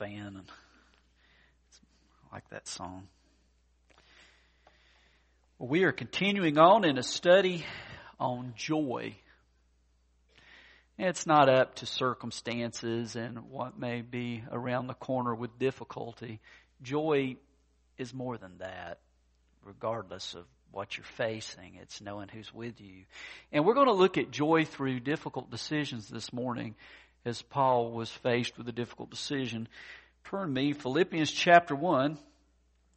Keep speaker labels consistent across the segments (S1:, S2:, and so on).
S1: fan, and I like that song. We are continuing on in a study on joy. It's not up to circumstances and what may be around the corner with difficulty. Joy is more than that, regardless of what you're facing. It's knowing who's with you. And we're going to look at joy through difficult decisions this morning as Paul was faced with a difficult decision. Turn me, Philippians chapter 1,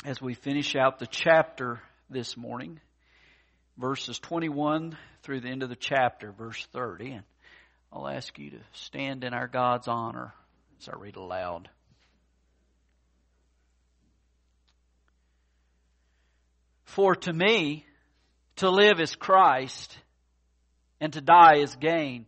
S1: as we finish out the chapter this morning, verses 21 through the end of the chapter, verse 30. And I'll ask you to stand in our God's honor as I read aloud. For to me, to live is Christ, and to die is gain.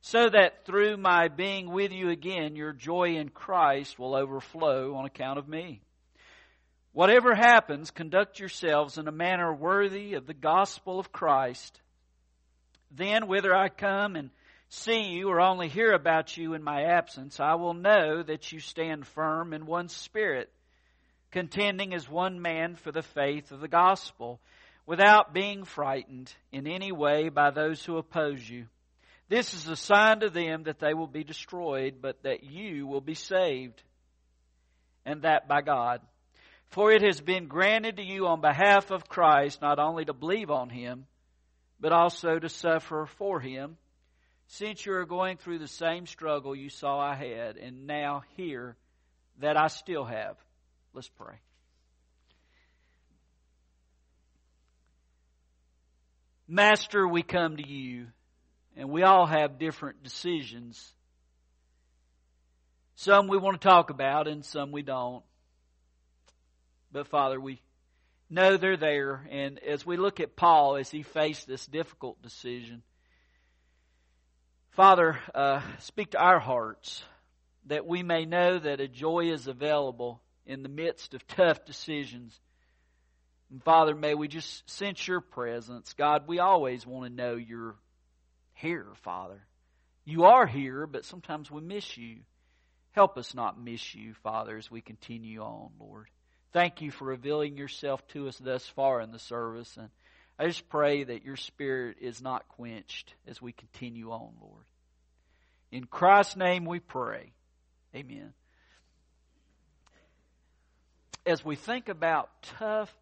S1: so that through my being with you again, your joy in Christ will overflow on account of me. Whatever happens, conduct yourselves in a manner worthy of the gospel of Christ. Then, whether I come and see you or only hear about you in my absence, I will know that you stand firm in one spirit contending as one man for the faith of the gospel, without being frightened in any way by those who oppose you. This is a sign to them that they will be destroyed, but that you will be saved, and that by God. For it has been granted to you on behalf of Christ not only to believe on him, but also to suffer for him, since you are going through the same struggle you saw I had, and now hear that I still have. Let's pray. Master, we come to you, and we all have different decisions. Some we want to talk about, and some we don't. But Father, we know they're there, and as we look at Paul as he faced this difficult decision, Father, uh, speak to our hearts that we may know that a joy is available in the midst of tough decisions. And Father, may we just sense your presence. God, we always want to know you're here, Father. You are here, but sometimes we miss you. Help us not miss you, Father, as we continue on, Lord. Thank you for revealing yourself to us thus far in the service. And I just pray that your spirit is not quenched as we continue on, Lord. In Christ's name we pray. Amen as we think about tough,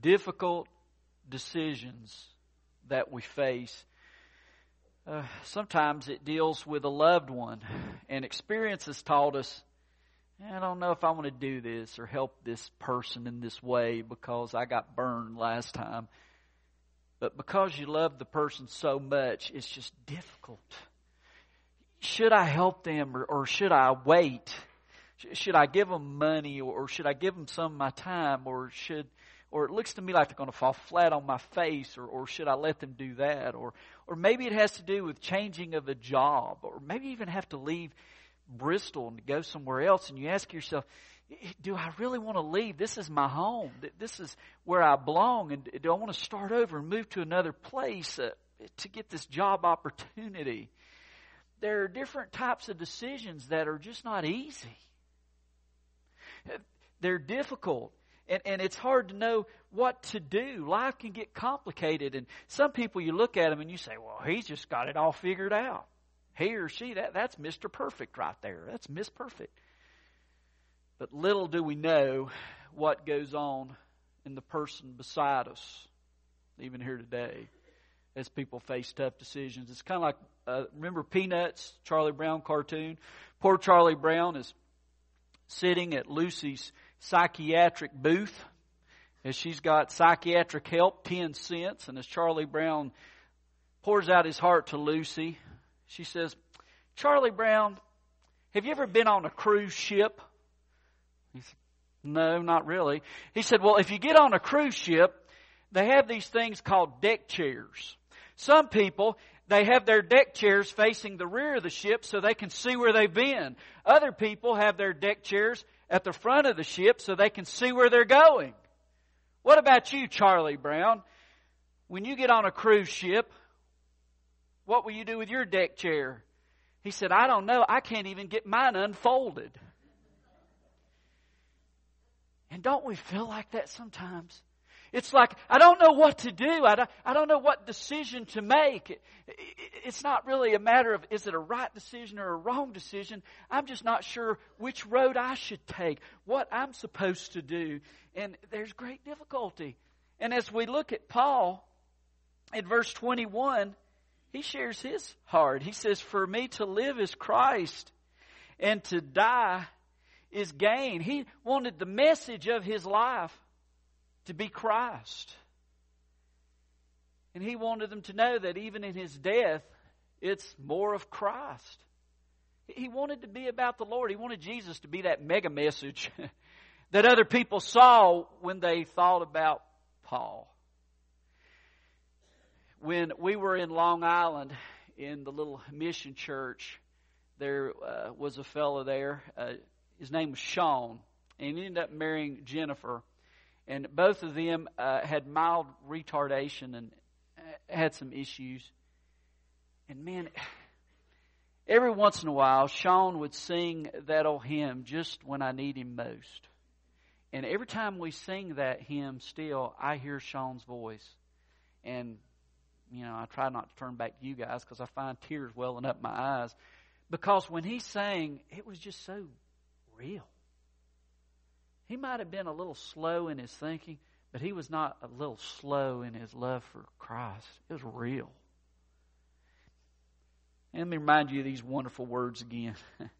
S1: difficult decisions that we face, uh, sometimes it deals with a loved one. And experience has taught us, I don't know if I want to do this or help this person in this way because I got burned last time. But because you love the person so much, it's just difficult. Should I help them or, or should I wait? should I give them money or should I give them some of my time or should or it looks to me like they're going to fall flat on my face or, or should I let them do that or or maybe it has to do with changing of a job or maybe even have to leave Bristol and go somewhere else and you ask yourself do I really want to leave? This is my home. This is where I belong. And do I want to start over and move to another place uh, to get this job opportunity? There are different types of decisions that are just not easy. They're difficult. And, and it's hard to know what to do. Life can get complicated. And some people, you look at them and you say, well, he's just got it all figured out. He or she, that, that's Mr. Perfect right there. That's Miss Perfect. But little do we know what goes on in the person beside us, even here today, as people face tough decisions. It's kind of like, uh, remember Peanuts, Charlie Brown cartoon? Poor Charlie Brown is sitting at Lucy's psychiatric booth as she's got psychiatric help, 10 cents. And as Charlie Brown pours out his heart to Lucy, she says, Charlie Brown, have you ever been on a cruise ship? He said, No, not really. He said, Well, if you get on a cruise ship, they have these things called deck chairs. Some people, they have their deck chairs facing the rear of the ship so they can see where they've been. Other people have their deck chairs at the front of the ship so they can see where they're going. What about you, Charlie Brown? When you get on a cruise ship, what will you do with your deck chair? He said, I don't know. I can't even get mine unfolded. And don't we feel like that sometimes? It's like, I don't know what to do. I don't, I don't know what decision to make. It's not really a matter of is it a right decision or a wrong decision. I'm just not sure which road I should take, what I'm supposed to do. And there's great difficulty. And as we look at Paul in verse 21, he shares his heart. He says, For me to live is Christ, and to die is gain. He wanted the message of his life to be Christ. And he wanted them to know that even in his death, it's more of Christ. He wanted to be about the Lord. He wanted Jesus to be that mega message that other people saw when they thought about Paul. When we were in Long Island in the little mission church, there uh, was a fellow there. Uh, his name was Sean, and he ended up marrying Jennifer and both of them uh, had mild retardation and uh, had some issues. And man, every once in a while, Sean would sing that old hymn, Just When I Need Him Most. And every time we sing that hymn, still, I hear Sean's voice. And, you know, I try not to turn back to you guys because I find tears welling up my eyes. Because when he sang, it was just so real. He might have been a little slow in his thinking, but he was not a little slow in his love for Christ. It was real. And let me remind you of these wonderful words again.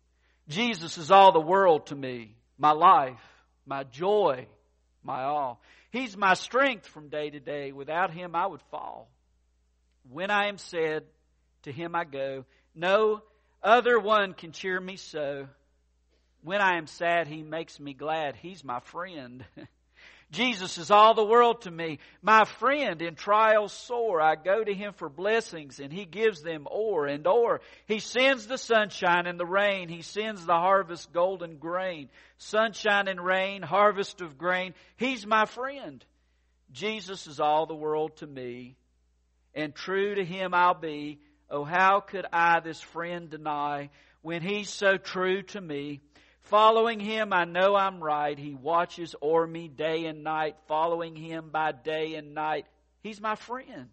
S1: Jesus is all the world to me, my life, my joy, my all. He's my strength from day to day. Without him, I would fall. When I am said, to him I go. No other one can cheer me so. When I am sad, He makes me glad. He's my friend. Jesus is all the world to me. My friend in trials sore. I go to Him for blessings and He gives them o'er and o'er. He sends the sunshine and the rain. He sends the harvest golden grain. Sunshine and rain, harvest of grain. He's my friend. Jesus is all the world to me. And true to Him I'll be. Oh, how could I this friend deny when He's so true to me? Following him, I know I'm right. He watches o'er me day and night. Following him by day and night. He's my friend.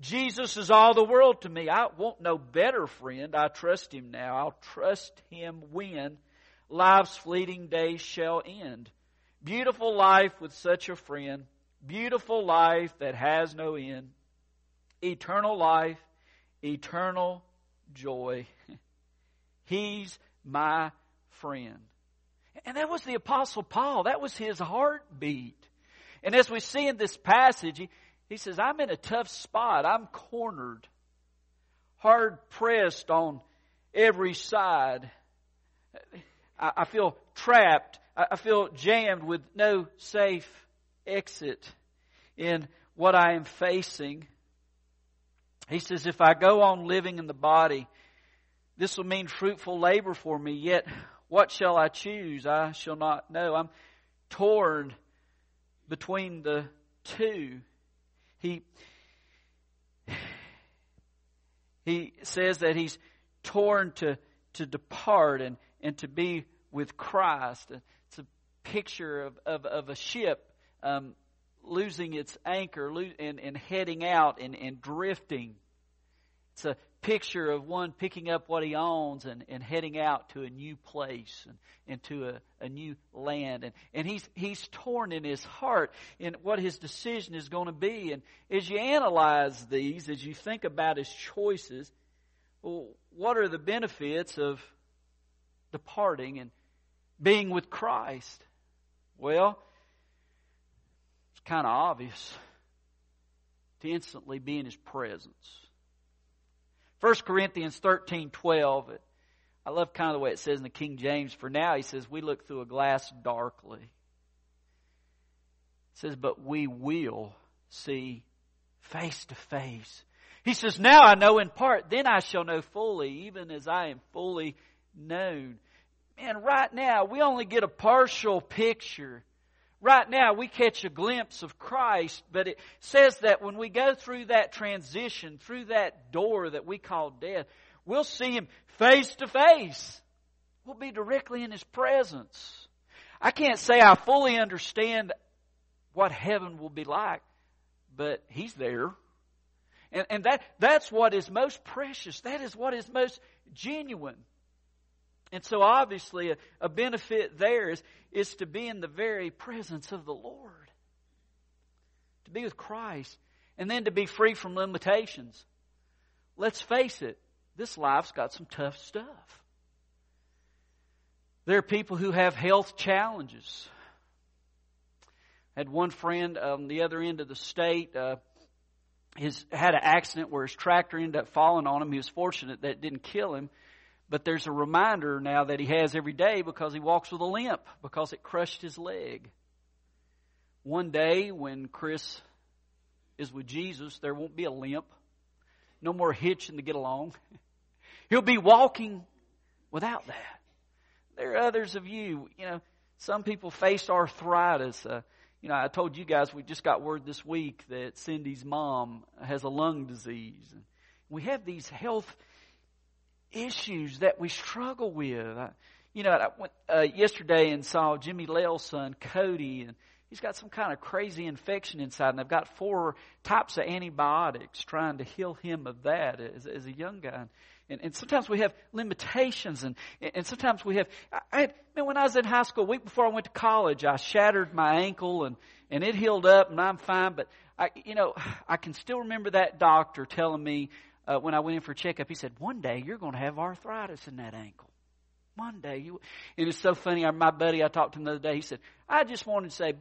S1: Jesus is all the world to me. I want no better friend. I trust him now. I'll trust him when life's fleeting days shall end. Beautiful life with such a friend. Beautiful life that has no end. Eternal life. Eternal joy. He's my friend. And that was the Apostle Paul. That was his heartbeat. And as we see in this passage, he, he says, I'm in a tough spot. I'm cornered, hard pressed on every side. I, I feel trapped. I, I feel jammed with no safe exit in what I am facing. He says, if I go on living in the body, this will mean fruitful labor for me, yet what shall I choose? I shall not know. I'm torn between the two. He, he says that he's torn to, to depart and, and to be with Christ. It's a picture of, of, of a ship um, losing its anchor and, and heading out and, and drifting. It's a picture of one picking up what he owns and, and heading out to a new place and into a, a new land. And, and he's, he's torn in his heart in what his decision is going to be. And as you analyze these, as you think about his choices, well, what are the benefits of departing and being with Christ? Well, it's kind of obvious to instantly be in his presence. 1 Corinthians 13 12. I love kind of the way it says in the King James. For now, he says, we look through a glass darkly. It says, but we will see face to face. He says, now I know in part, then I shall know fully, even as I am fully known. Man, right now, we only get a partial picture. Right now, we catch a glimpse of Christ, but it says that when we go through that transition, through that door that we call death, we'll see Him face to face. We'll be directly in His presence. I can't say I fully understand what heaven will be like, but He's there. And, and that, that's what is most precious. That is what is most genuine. And so obviously a, a benefit there is, is to be in the very presence of the Lord. To be with Christ. And then to be free from limitations. Let's face it, this life's got some tough stuff. There are people who have health challenges. Had one friend on the other end of the state. Uh, his had an accident where his tractor ended up falling on him. He was fortunate that it didn't kill him. But there's a reminder now that he has every day because he walks with a limp because it crushed his leg. One day when Chris is with Jesus, there won't be a limp. No more hitching to get along. He'll be walking without that. There are others of you, you know, some people face arthritis. Uh, you know, I told you guys we just got word this week that Cindy's mom has a lung disease. We have these health issues that we struggle with. I, you know, I went uh, yesterday and saw Jimmy Lale's son, Cody, and he's got some kind of crazy infection inside, and they've got four types of antibiotics trying to heal him of that as, as a young guy. And, and sometimes we have limitations, and, and sometimes we have. I had, man, when I was in high school, a week before I went to college, I shattered my ankle, and, and it healed up, and I'm fine. But I, you know, I can still remember that doctor telling me uh, when I went in for a checkup, he said, "One day you're going to have arthritis in that ankle. One day you." And it's so funny. My buddy I talked to him the other day. He said, "I just wanted to say."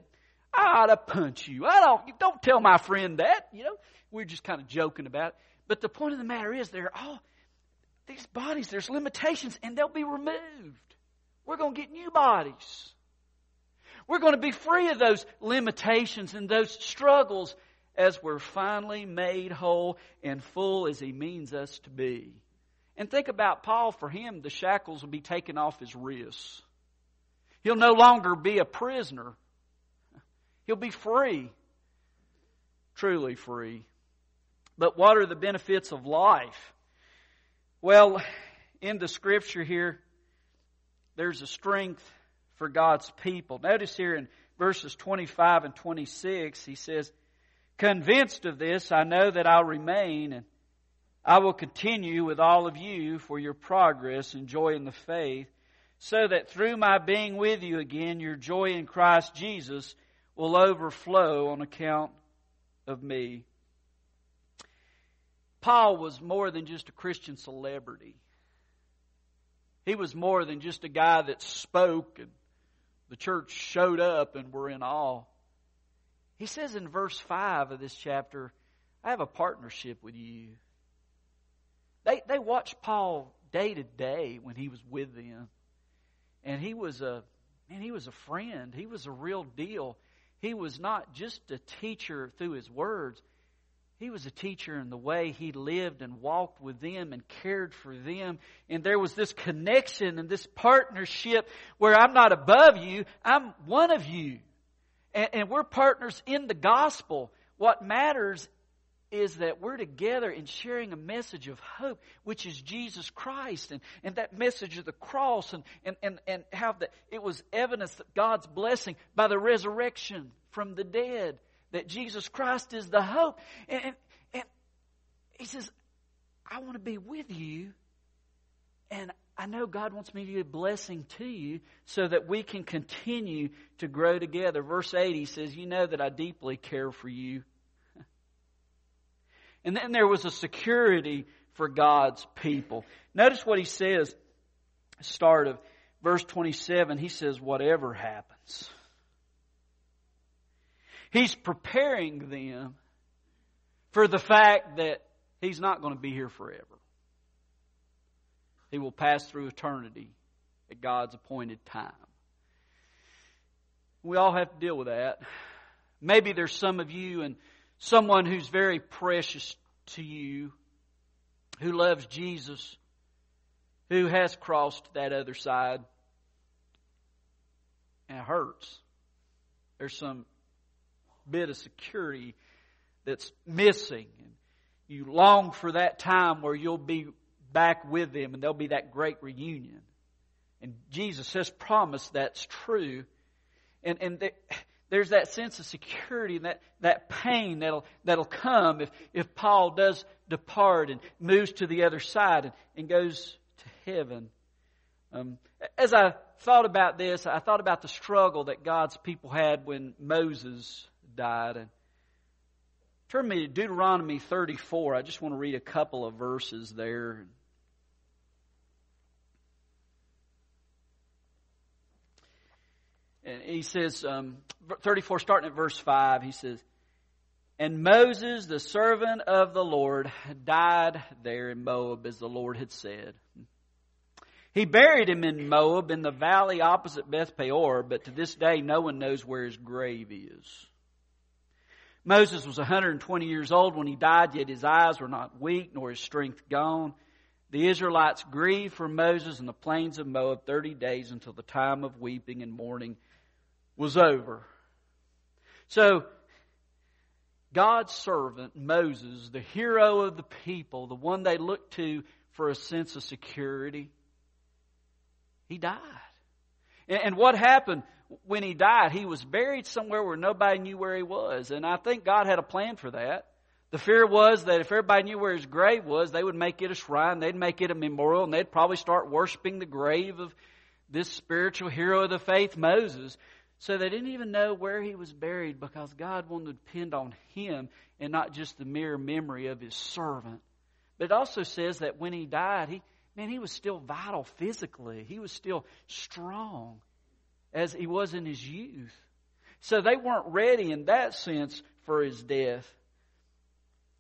S1: I ought to punch you. I don't, don't tell my friend that, you know. We're just kind of joking about it. But the point of the matter is, they're all, these bodies, there's limitations and they'll be removed. We're going to get new bodies. We're going to be free of those limitations and those struggles as we're finally made whole and full as He means us to be. And think about Paul. For him, the shackles will be taken off his wrists. He'll no longer be a prisoner. He'll be free. Truly free. But what are the benefits of life? Well, in the scripture here, there's a strength for God's people. Notice here in verses 25 and 26, he says, Convinced of this, I know that I'll remain and I will continue with all of you for your progress and joy in the faith, so that through my being with you again, your joy in Christ Jesus will overflow on account of me. Paul was more than just a Christian celebrity. He was more than just a guy that spoke and the church showed up and were in awe. He says in verse 5 of this chapter, I have a partnership with you. They, they watched Paul day to day when he was with them. And he was a, man, he was a friend. He was a real deal. He was not just a teacher through his words. He was a teacher in the way he lived and walked with them and cared for them. And there was this connection and this partnership where I'm not above you, I'm one of you. And, and we're partners in the gospel. What matters is that we're together in sharing a message of hope, which is Jesus Christ, and, and that message of the cross, and, and, and, and how the, it was evidence that God's blessing by the resurrection from the dead that Jesus Christ is the hope. And, and, and he says, I want to be with you. And I know God wants me to be a blessing to you so that we can continue to grow together. Verse 8, he says, You know that I deeply care for you. And then there was a security for God's people. Notice what he says, start of verse 27. He says, Whatever happens. He's preparing them for the fact that He's not going to be here forever. He will pass through eternity at God's appointed time. We all have to deal with that. Maybe there's some of you and someone who's very precious to you, who loves Jesus, who has crossed that other side. And it hurts. There's some bit of security that's missing. And you long for that time where you'll be back with them and there'll be that great reunion. And Jesus has promised that's true. And, and there's that sense of security and that, that pain that'll, that'll come if, if Paul does depart and moves to the other side and, and goes to heaven. Um, as I thought about this, I thought about the struggle that God's people had when Moses died. And turn me to Deuteronomy 34. I just want to read a couple of verses there. And he says, um, 34, starting at verse 5, he says, And Moses, the servant of the Lord, died there in Moab as the Lord had said. He buried him in Moab in the valley opposite Beth Peor, but to this day no one knows where his grave is. Moses was 120 years old when he died, yet his eyes were not weak, nor his strength gone. The Israelites grieved for Moses in the plains of Moab 30 days until the time of weeping and mourning was over. So, God's servant, Moses, the hero of the people, the one they looked to for a sense of security, he died. And what happened when he died? He was buried somewhere where nobody knew where he was. And I think God had a plan for that. The fear was that if everybody knew where his grave was, they would make it a shrine, they'd make it a memorial, and they'd probably start worshiping the grave of this spiritual hero of the faith, Moses. So they didn't even know where he was buried because God wanted to depend on him and not just the mere memory of his servant. But it also says that when he died, he, man, he was still vital physically. He was still strong as he was in his youth. So they weren't ready in that sense for his death.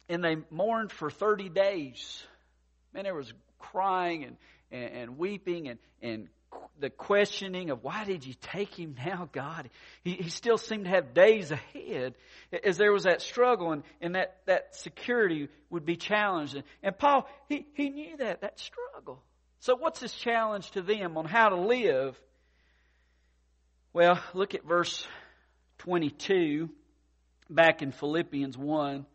S1: And they mourned for 30 days. Man, there was crying and, and, and weeping and, and the questioning of why did you take him now, God? He, he still seemed to have days ahead as there was that struggle and, and that, that security would be challenged. And, Paul, he, he knew that, that struggle. So what's his challenge to them on how to live? Well, look at verse 22 back in Philippians 1.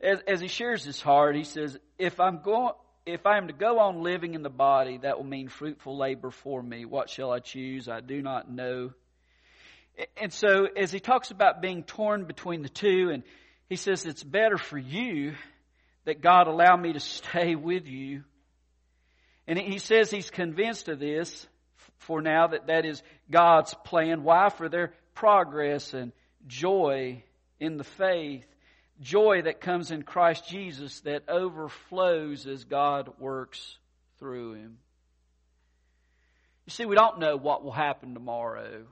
S1: As, as he shares his heart, he says, if I'm going, if I am to go on living in the body, that will mean fruitful labor for me. What shall I choose? I do not know. And so, as he talks about being torn between the two, and he says, It's better for you that God allow me to stay with you. And he says he's convinced of this for now that that is God's plan. Why? For their progress and joy in the faith joy that comes in Christ Jesus that overflows as God works through him. You see, we don't know what will happen tomorrow.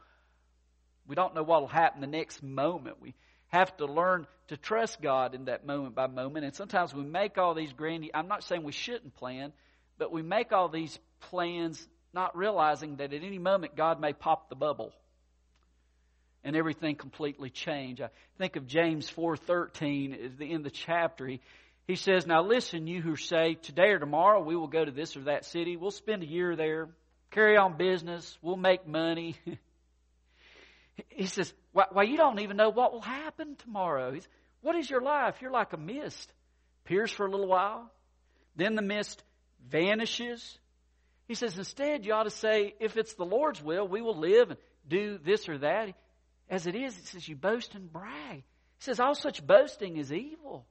S1: We don't know what will happen the next moment. We have to learn to trust God in that moment by moment. And sometimes we make all these grand, I'm not saying we shouldn't plan, but we make all these plans not realizing that at any moment God may pop the bubble and everything completely changed. I think of James 4:13 at the end of the chapter. He, he says, "Now listen, you who say today or tomorrow we will go to this or that city. We'll spend a year there, carry on business, we'll make money." he says, "Why well, you don't even know what will happen tomorrow." He's, what is your life? You're like a mist. Appears for a little while, then the mist vanishes. He says, instead, you ought to say, if it's the Lord's will, we will live and do this or that. As it is, it says you boast and brag. He says all such boasting is evil.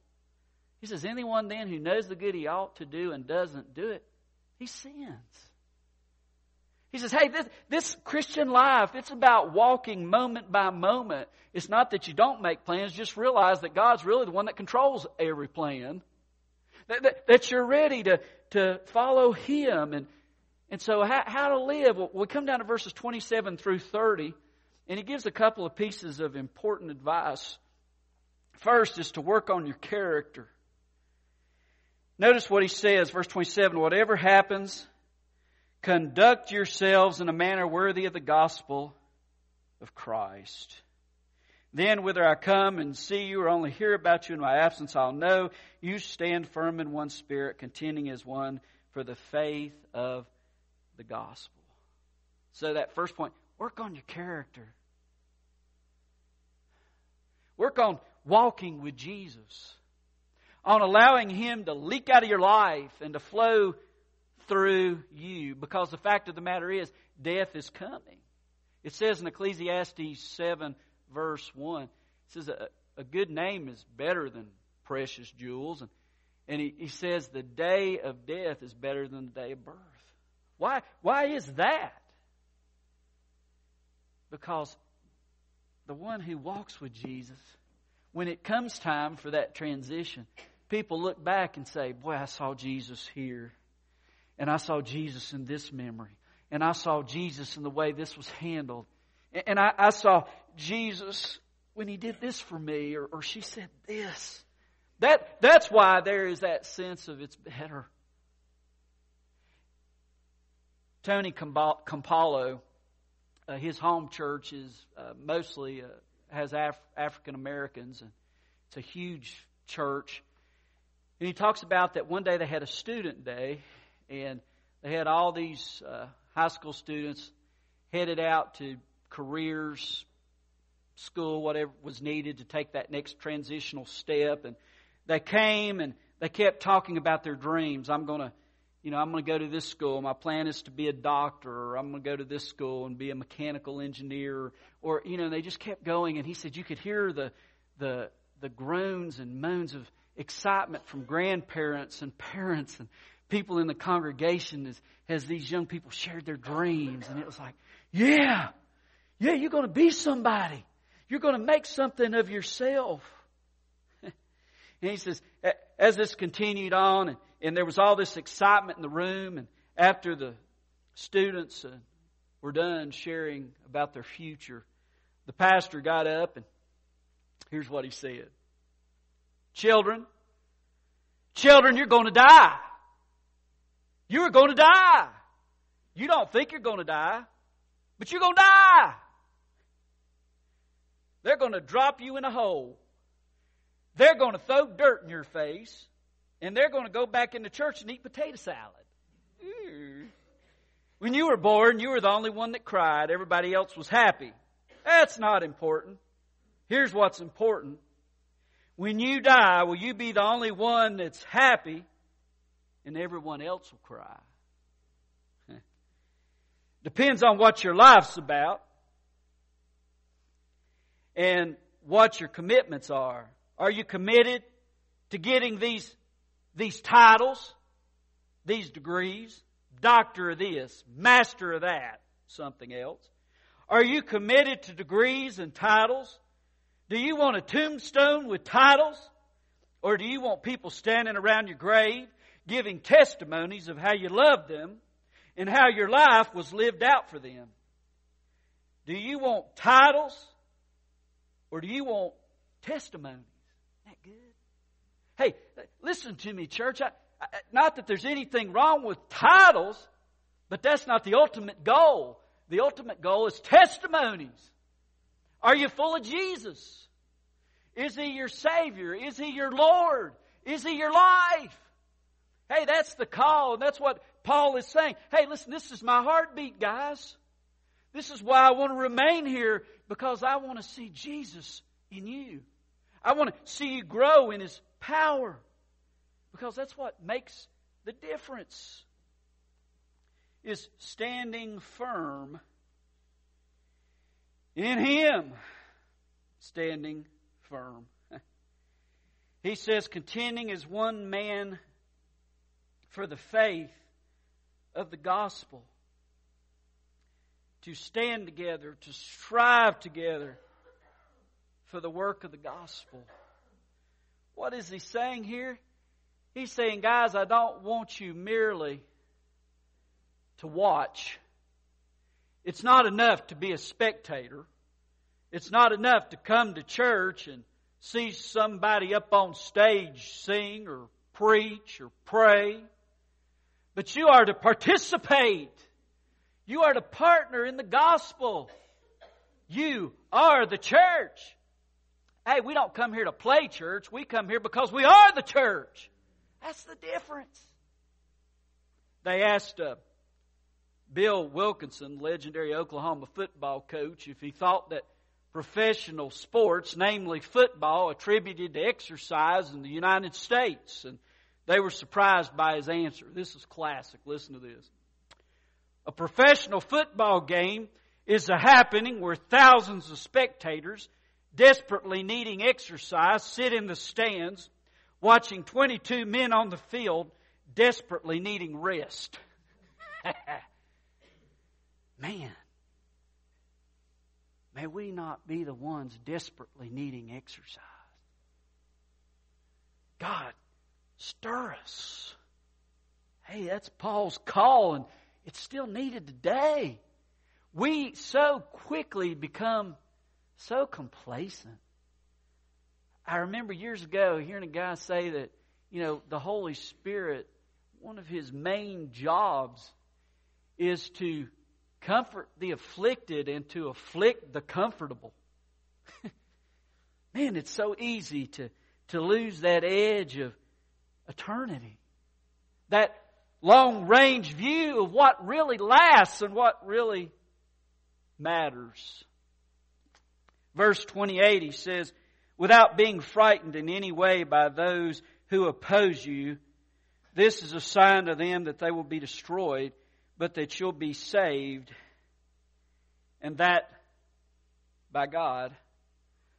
S1: He says anyone then who knows the good he ought to do and doesn't do it, he sins. He says, hey, this, this Christian life, it's about walking moment by moment. It's not that you don't make plans, just realize that God's really the one that controls every plan. That, that, that you're ready to, to follow Him. And, and so how, how to live? Well, we come down to verses 27 through 30. And he gives a couple of pieces of important advice. First is to work on your character. Notice what he says, verse 27 Whatever happens, conduct yourselves in a manner worthy of the gospel of Christ. Then, whether I come and see you or only hear about you in my absence, I'll know you stand firm in one spirit, contending as one for the faith of the gospel. So, that first point work on your character, work on walking with Jesus, on allowing Him to leak out of your life and to flow through you, because the fact of the matter is, death is coming. It says in Ecclesiastes 7 verse 1. It says, a, a good name is better than precious jewels. And, and he, he says, the day of death is better than the day of birth. Why, why is that? Because the one who walks with Jesus, when it comes time for that transition, people look back and say, Boy, I saw Jesus here. And I saw Jesus in this memory. And I saw Jesus in the way this was handled. And I, I saw Jesus when he did this for me, or, or she said this. That, that's why there is that sense of it's better. Tony Campolo, uh, his home church is uh, mostly uh, has Af- African Americans, and it's a huge church. And he talks about that one day they had a student day, and they had all these uh, high school students headed out to careers, school, whatever was needed to take that next transitional step. And they came and they kept talking about their dreams. I'm going to, you know, I'm going to go to this school. My plan is to be a doctor, or I'm going to go to this school and be a mechanical engineer, or you know, they just kept going. And he said you could hear the the the groans and moans of excitement from grandparents and parents and people in the congregation as, as these young people shared their dreams. And it was like, yeah, yeah, you're going to be somebody. You're going to make something of yourself. and he says, as this continued on, and, and, there was all this excitement in the room, and after the students uh, were done sharing about their future, the pastor got up, and here's what he said Children, children, you're going to die. You are going to die. You don't think you're going to die, but you're going to die. They're going to drop you in a hole. They're going to throw dirt in your face. And they're going to go back into church and eat potato salad. Mm. When you were born, you were the only one that cried. Everybody else was happy. That's not important. Here's what's important. When you die, will you be the only one that's happy and everyone else will cry? Depends on what your life's about and what your commitments are. Are you committed to getting these, these titles, these degrees, doctor of this, master of that, something else? Are you committed to degrees and titles? Do you want a tombstone with titles? Or do you want people standing around your grave giving testimonies of how you loved them and how your life was lived out for them? Do you want titles or do you want testimonies? Isn't that good? Hey, listen to me, church. I, I, not that there's anything wrong with titles, but that's not the ultimate goal. The ultimate goal is testimonies. Are you full of Jesus? Is He your Savior? Is He your Lord? Is He your life? Hey, that's the call, and that's what Paul is saying. Hey, listen, this is my heartbeat, guys. This is why I want to remain here because I want to see Jesus in you. I want to see you grow in His power because that's what makes the difference is standing firm in Him. Standing firm. He says, contending as one man for the faith of the gospel to stand together, to strive together for the work of the gospel. What is he saying here? He's saying, guys, I don't want you merely to watch. It's not enough to be a spectator. It's not enough to come to church and see somebody up on stage sing or preach or pray, but you are to participate. You are to partner in the gospel. You are the church. Hey, we don't come here to play church. We come here because we are the church. That's the difference. They asked uh, Bill Wilkinson, legendary Oklahoma football coach, if he thought that professional sports, namely football, attributed to exercise in the United States. And they were surprised by his answer. This is classic. Listen to this. A professional football game is a happening where thousands of spectators, desperately needing exercise, sit in the stands watching 22 men on the field desperately needing rest. Man, may we not be the ones desperately needing exercise. God, stir us. Hey, that's Paul's call, and it's still needed today. We so quickly become so complacent. I remember years ago hearing a guy say that, you know, the Holy Spirit, one of his main jobs is to comfort the afflicted and to afflict the comfortable. Man, it's so easy to, to lose that edge of eternity. That long range view of what really lasts and what really matters. Verse 28, he says, without being frightened in any way by those who oppose you, this is a sign to them that they will be destroyed, but that you'll be saved, and that by God.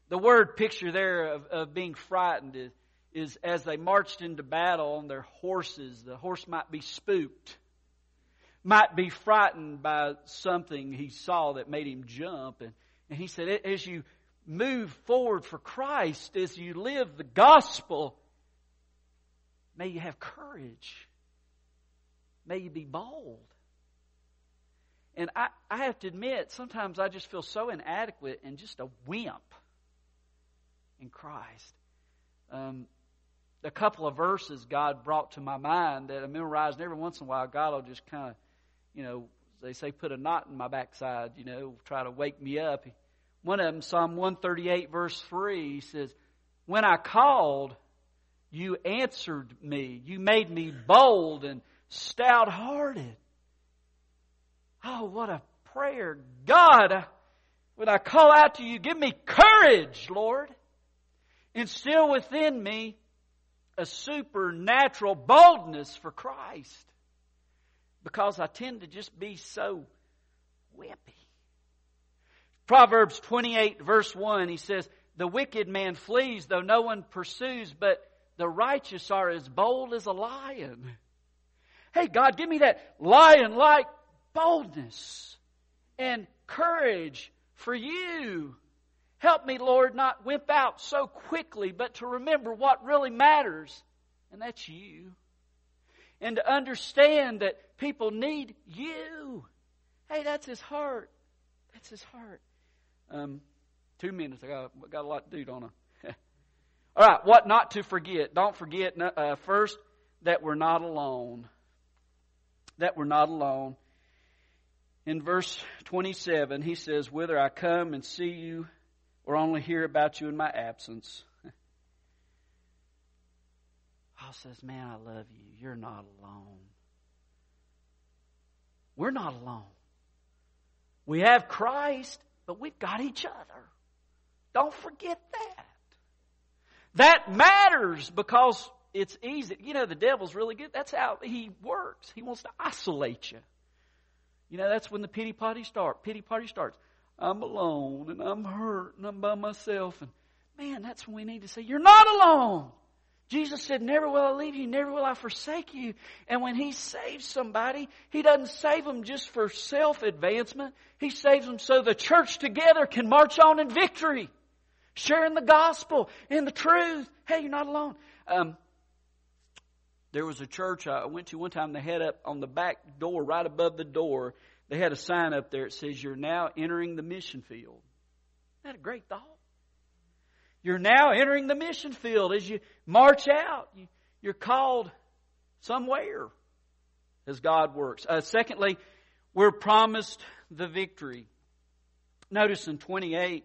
S1: The word picture there of, of being frightened is, is as they marched into battle on their horses, the horse might be spooked, might be frightened by something he saw that made him jump. And, and he said, as you move forward for Christ, as you live the gospel, may you have courage. May you be bold. And I, I have to admit, sometimes I just feel so inadequate and just a wimp in Christ. Um, a couple of verses God brought to my mind that I memorized, and every once in a while, God will just kind of, you know, they say, put a knot in my backside, you know, try to wake me up. One of them, Psalm 138, verse 3, he says, When I called, you answered me. You made me bold and stout hearted. Oh, what a prayer. God, when I call out to you, give me courage, Lord. Instill within me a supernatural boldness for Christ. Because I tend to just be so wimpy. Proverbs 28 verse 1, he says, The wicked man flees though no one pursues, but the righteous are as bold as a lion. Hey God, give me that lion-like boldness and courage for you. Help me, Lord, not wimp out so quickly, but to remember what really matters, and that's you. And to understand that people need you. Hey, that's his heart. That's his heart. Um, two minutes. I got, got a lot to do, don't I? All right, what not to forget. Don't forget, uh, first, that we're not alone. That we're not alone in verse 27, he says, Whether I come and see you or only hear about you in my absence. Paul says, Man, I love you. You're not alone. We're not alone. We have Christ, but we've got each other. Don't forget that. That matters because it's easy. You know, the devil's really good. That's how he works. He wants to isolate you. You know, that's when the pity party start. Pity party starts. I'm alone and I'm hurt and I'm by myself. And man, that's when we need to say, You're not alone. Jesus said, Never will I leave you, never will I forsake you. And when He saves somebody, He doesn't save them just for self advancement. He saves them so the church together can march on in victory, sharing the gospel and the truth. Hey, you're not alone. Um, there was a church I went to one time. They had up on the back door, right above the door, they had a sign up there that says, You're now entering the mission field. Isn't that a great thought? You're now entering the mission field as you march out. You, You're called somewhere as God works. Uh, secondly, we're promised the victory. Notice in 28,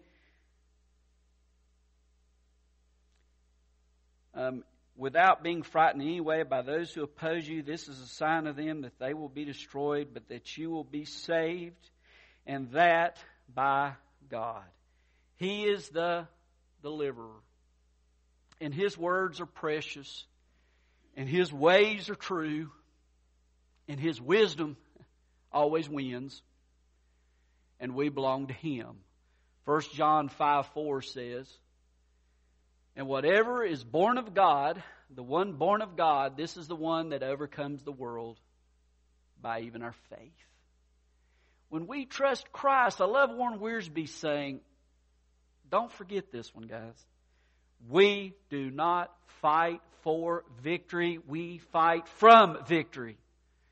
S1: um, without being frightened in any way by those who oppose you, this is a sign of them that they will be destroyed, but that you will be saved, and that by God. He is the deliverer. And His words are precious, and His ways are true, and His wisdom always wins, and we belong to Him. 1 John 5 4 says, And whatever is born of God, the one born of God, this is the one that overcomes the world by even our faith. When we trust Christ, I love Warren Wiersbe saying, don't forget this one, guys. We do not fight for victory, we fight from victory.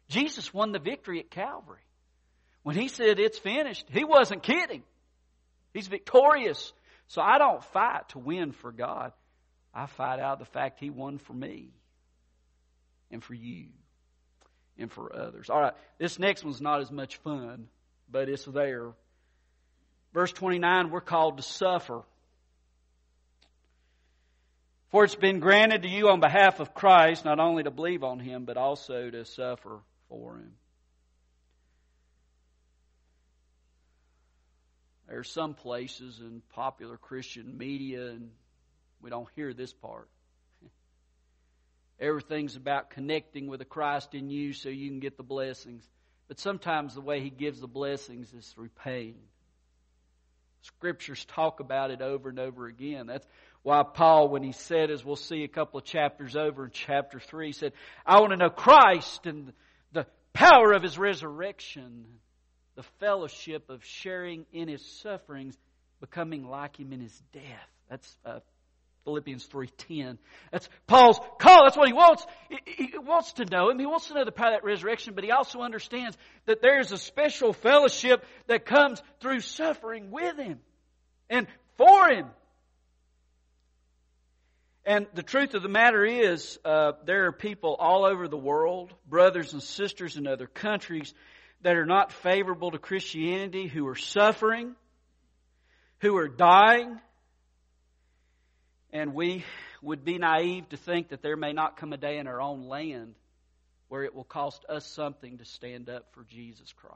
S1: Jesus won the victory at Calvary. When he said it's finished, he wasn't kidding. He's victorious. So I don't fight to win for God. I fight out the fact he won for me and for you and for others. All right, this next one's not as much fun, but it's there. Verse 29, we're called to suffer. For it's been granted to you on behalf of Christ not only to believe on him, but also to suffer for him. There are some places in popular Christian media, and we don't hear this part. Everything's about connecting with the Christ in you so you can get the blessings. But sometimes the way He gives the blessings is through pain. Scriptures talk about it over and over again. That's why Paul, when he said, as we'll see a couple of chapters over in chapter 3, said, I want to know Christ and the power of his resurrection, the fellowship of sharing in his sufferings, becoming like him in his death. That's uh, Philippians 3.10. That's Paul's call. That's what he wants. He, he wants to know him. He wants to know the power of that resurrection, but he also understands that there's a special fellowship that comes through suffering with him and for him. And the truth of the matter is, uh, there are people all over the world, brothers and sisters in other countries, that are not favorable to Christianity, who are suffering, who are dying, and we would be naive to think that there may not come a day in our own land where it will cost us something to stand up for Jesus Christ.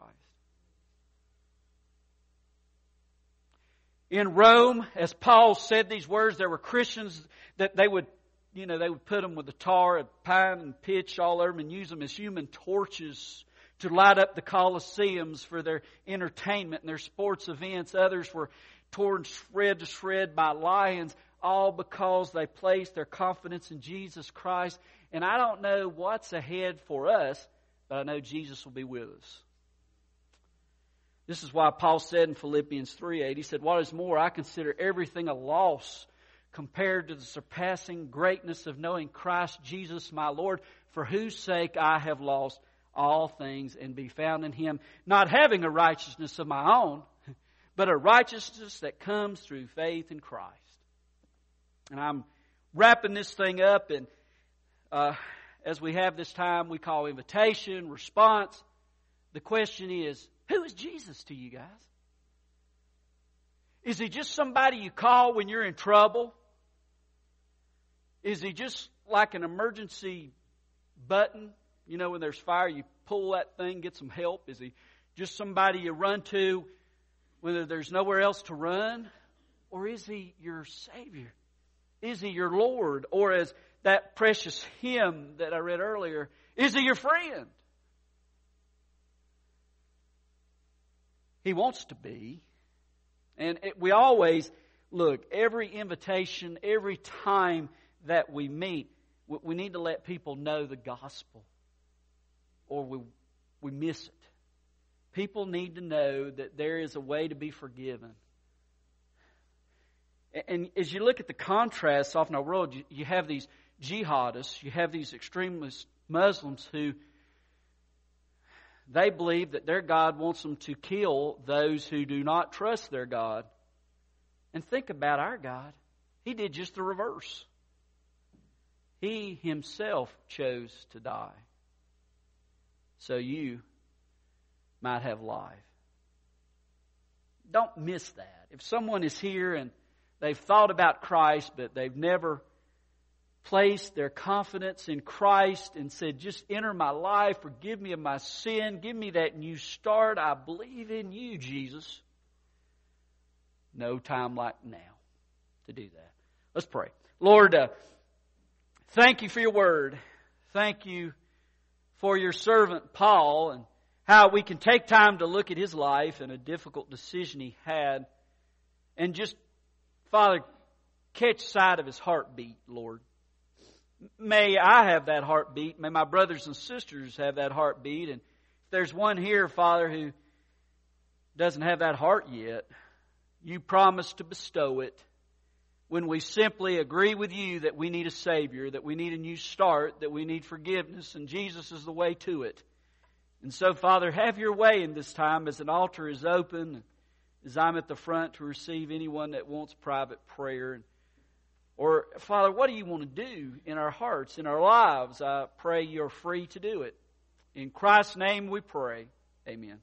S1: In Rome, as Paul said these words, there were Christians that they would, you know, they would put them with the tar and pine and pitch all over them and use them as human torches to light up the Colosseums for their entertainment and their sports events. Others were torn shred to shred by lions all because they placed their confidence in Jesus Christ. And I don't know what's ahead for us, but I know Jesus will be with us. This is why Paul said in Philippians 3 8, he said, What is more, I consider everything a loss compared to the surpassing greatness of knowing Christ Jesus my Lord, for whose sake I have lost all things and be found in him, not having a righteousness of my own, but a righteousness that comes through faith in Christ. And I'm wrapping this thing up, and uh, as we have this time, we call invitation, response. The question is, who is Jesus to you guys? Is he just somebody you call when you're in trouble? Is he just like an emergency button? You know, when there's fire, you pull that thing, get some help. Is he just somebody you run to when there's nowhere else to run? Or is he your Savior? Is he your Lord? Or as that precious hymn that I read earlier, is he your friend? He wants to be. And it, we always, look, every invitation, every time that we meet, we, we need to let people know the gospel or we, we miss it. People need to know that there is a way to be forgiven and as you look at the contrasts off in our world, you, have these jihadists, you have these extremist Muslims who they believe that their God wants them to kill those who do not trust their God. And think about our God. He did just the reverse. He himself chose to die so you might have life. Don't miss that. If someone is here and they've thought about Christ, but they've never placed their confidence in Christ and said, just enter my life, forgive me of my sin, give me that new start. I believe in you, Jesus. No time like now to do that. Let's pray. Lord, uh, thank you for your word. Thank you for your servant Paul and how we can take time to look at his life and a difficult decision he had and just, Father, catch sight of his heartbeat, Lord. May I have that heartbeat. May my brothers and sisters have that heartbeat. And if there's one here, Father, who doesn't have that heart yet, you promise to bestow it when we simply agree with you that we need a Savior, that we need a new start, that we need forgiveness, and Jesus is the way to it. And so, Father, have your way in this time as an altar is open, as I'm at the front to receive anyone that wants private prayer. Or, Father, what do you want to do in our hearts, in our lives? I pray you're free to do it. In Christ's name we pray. Amen.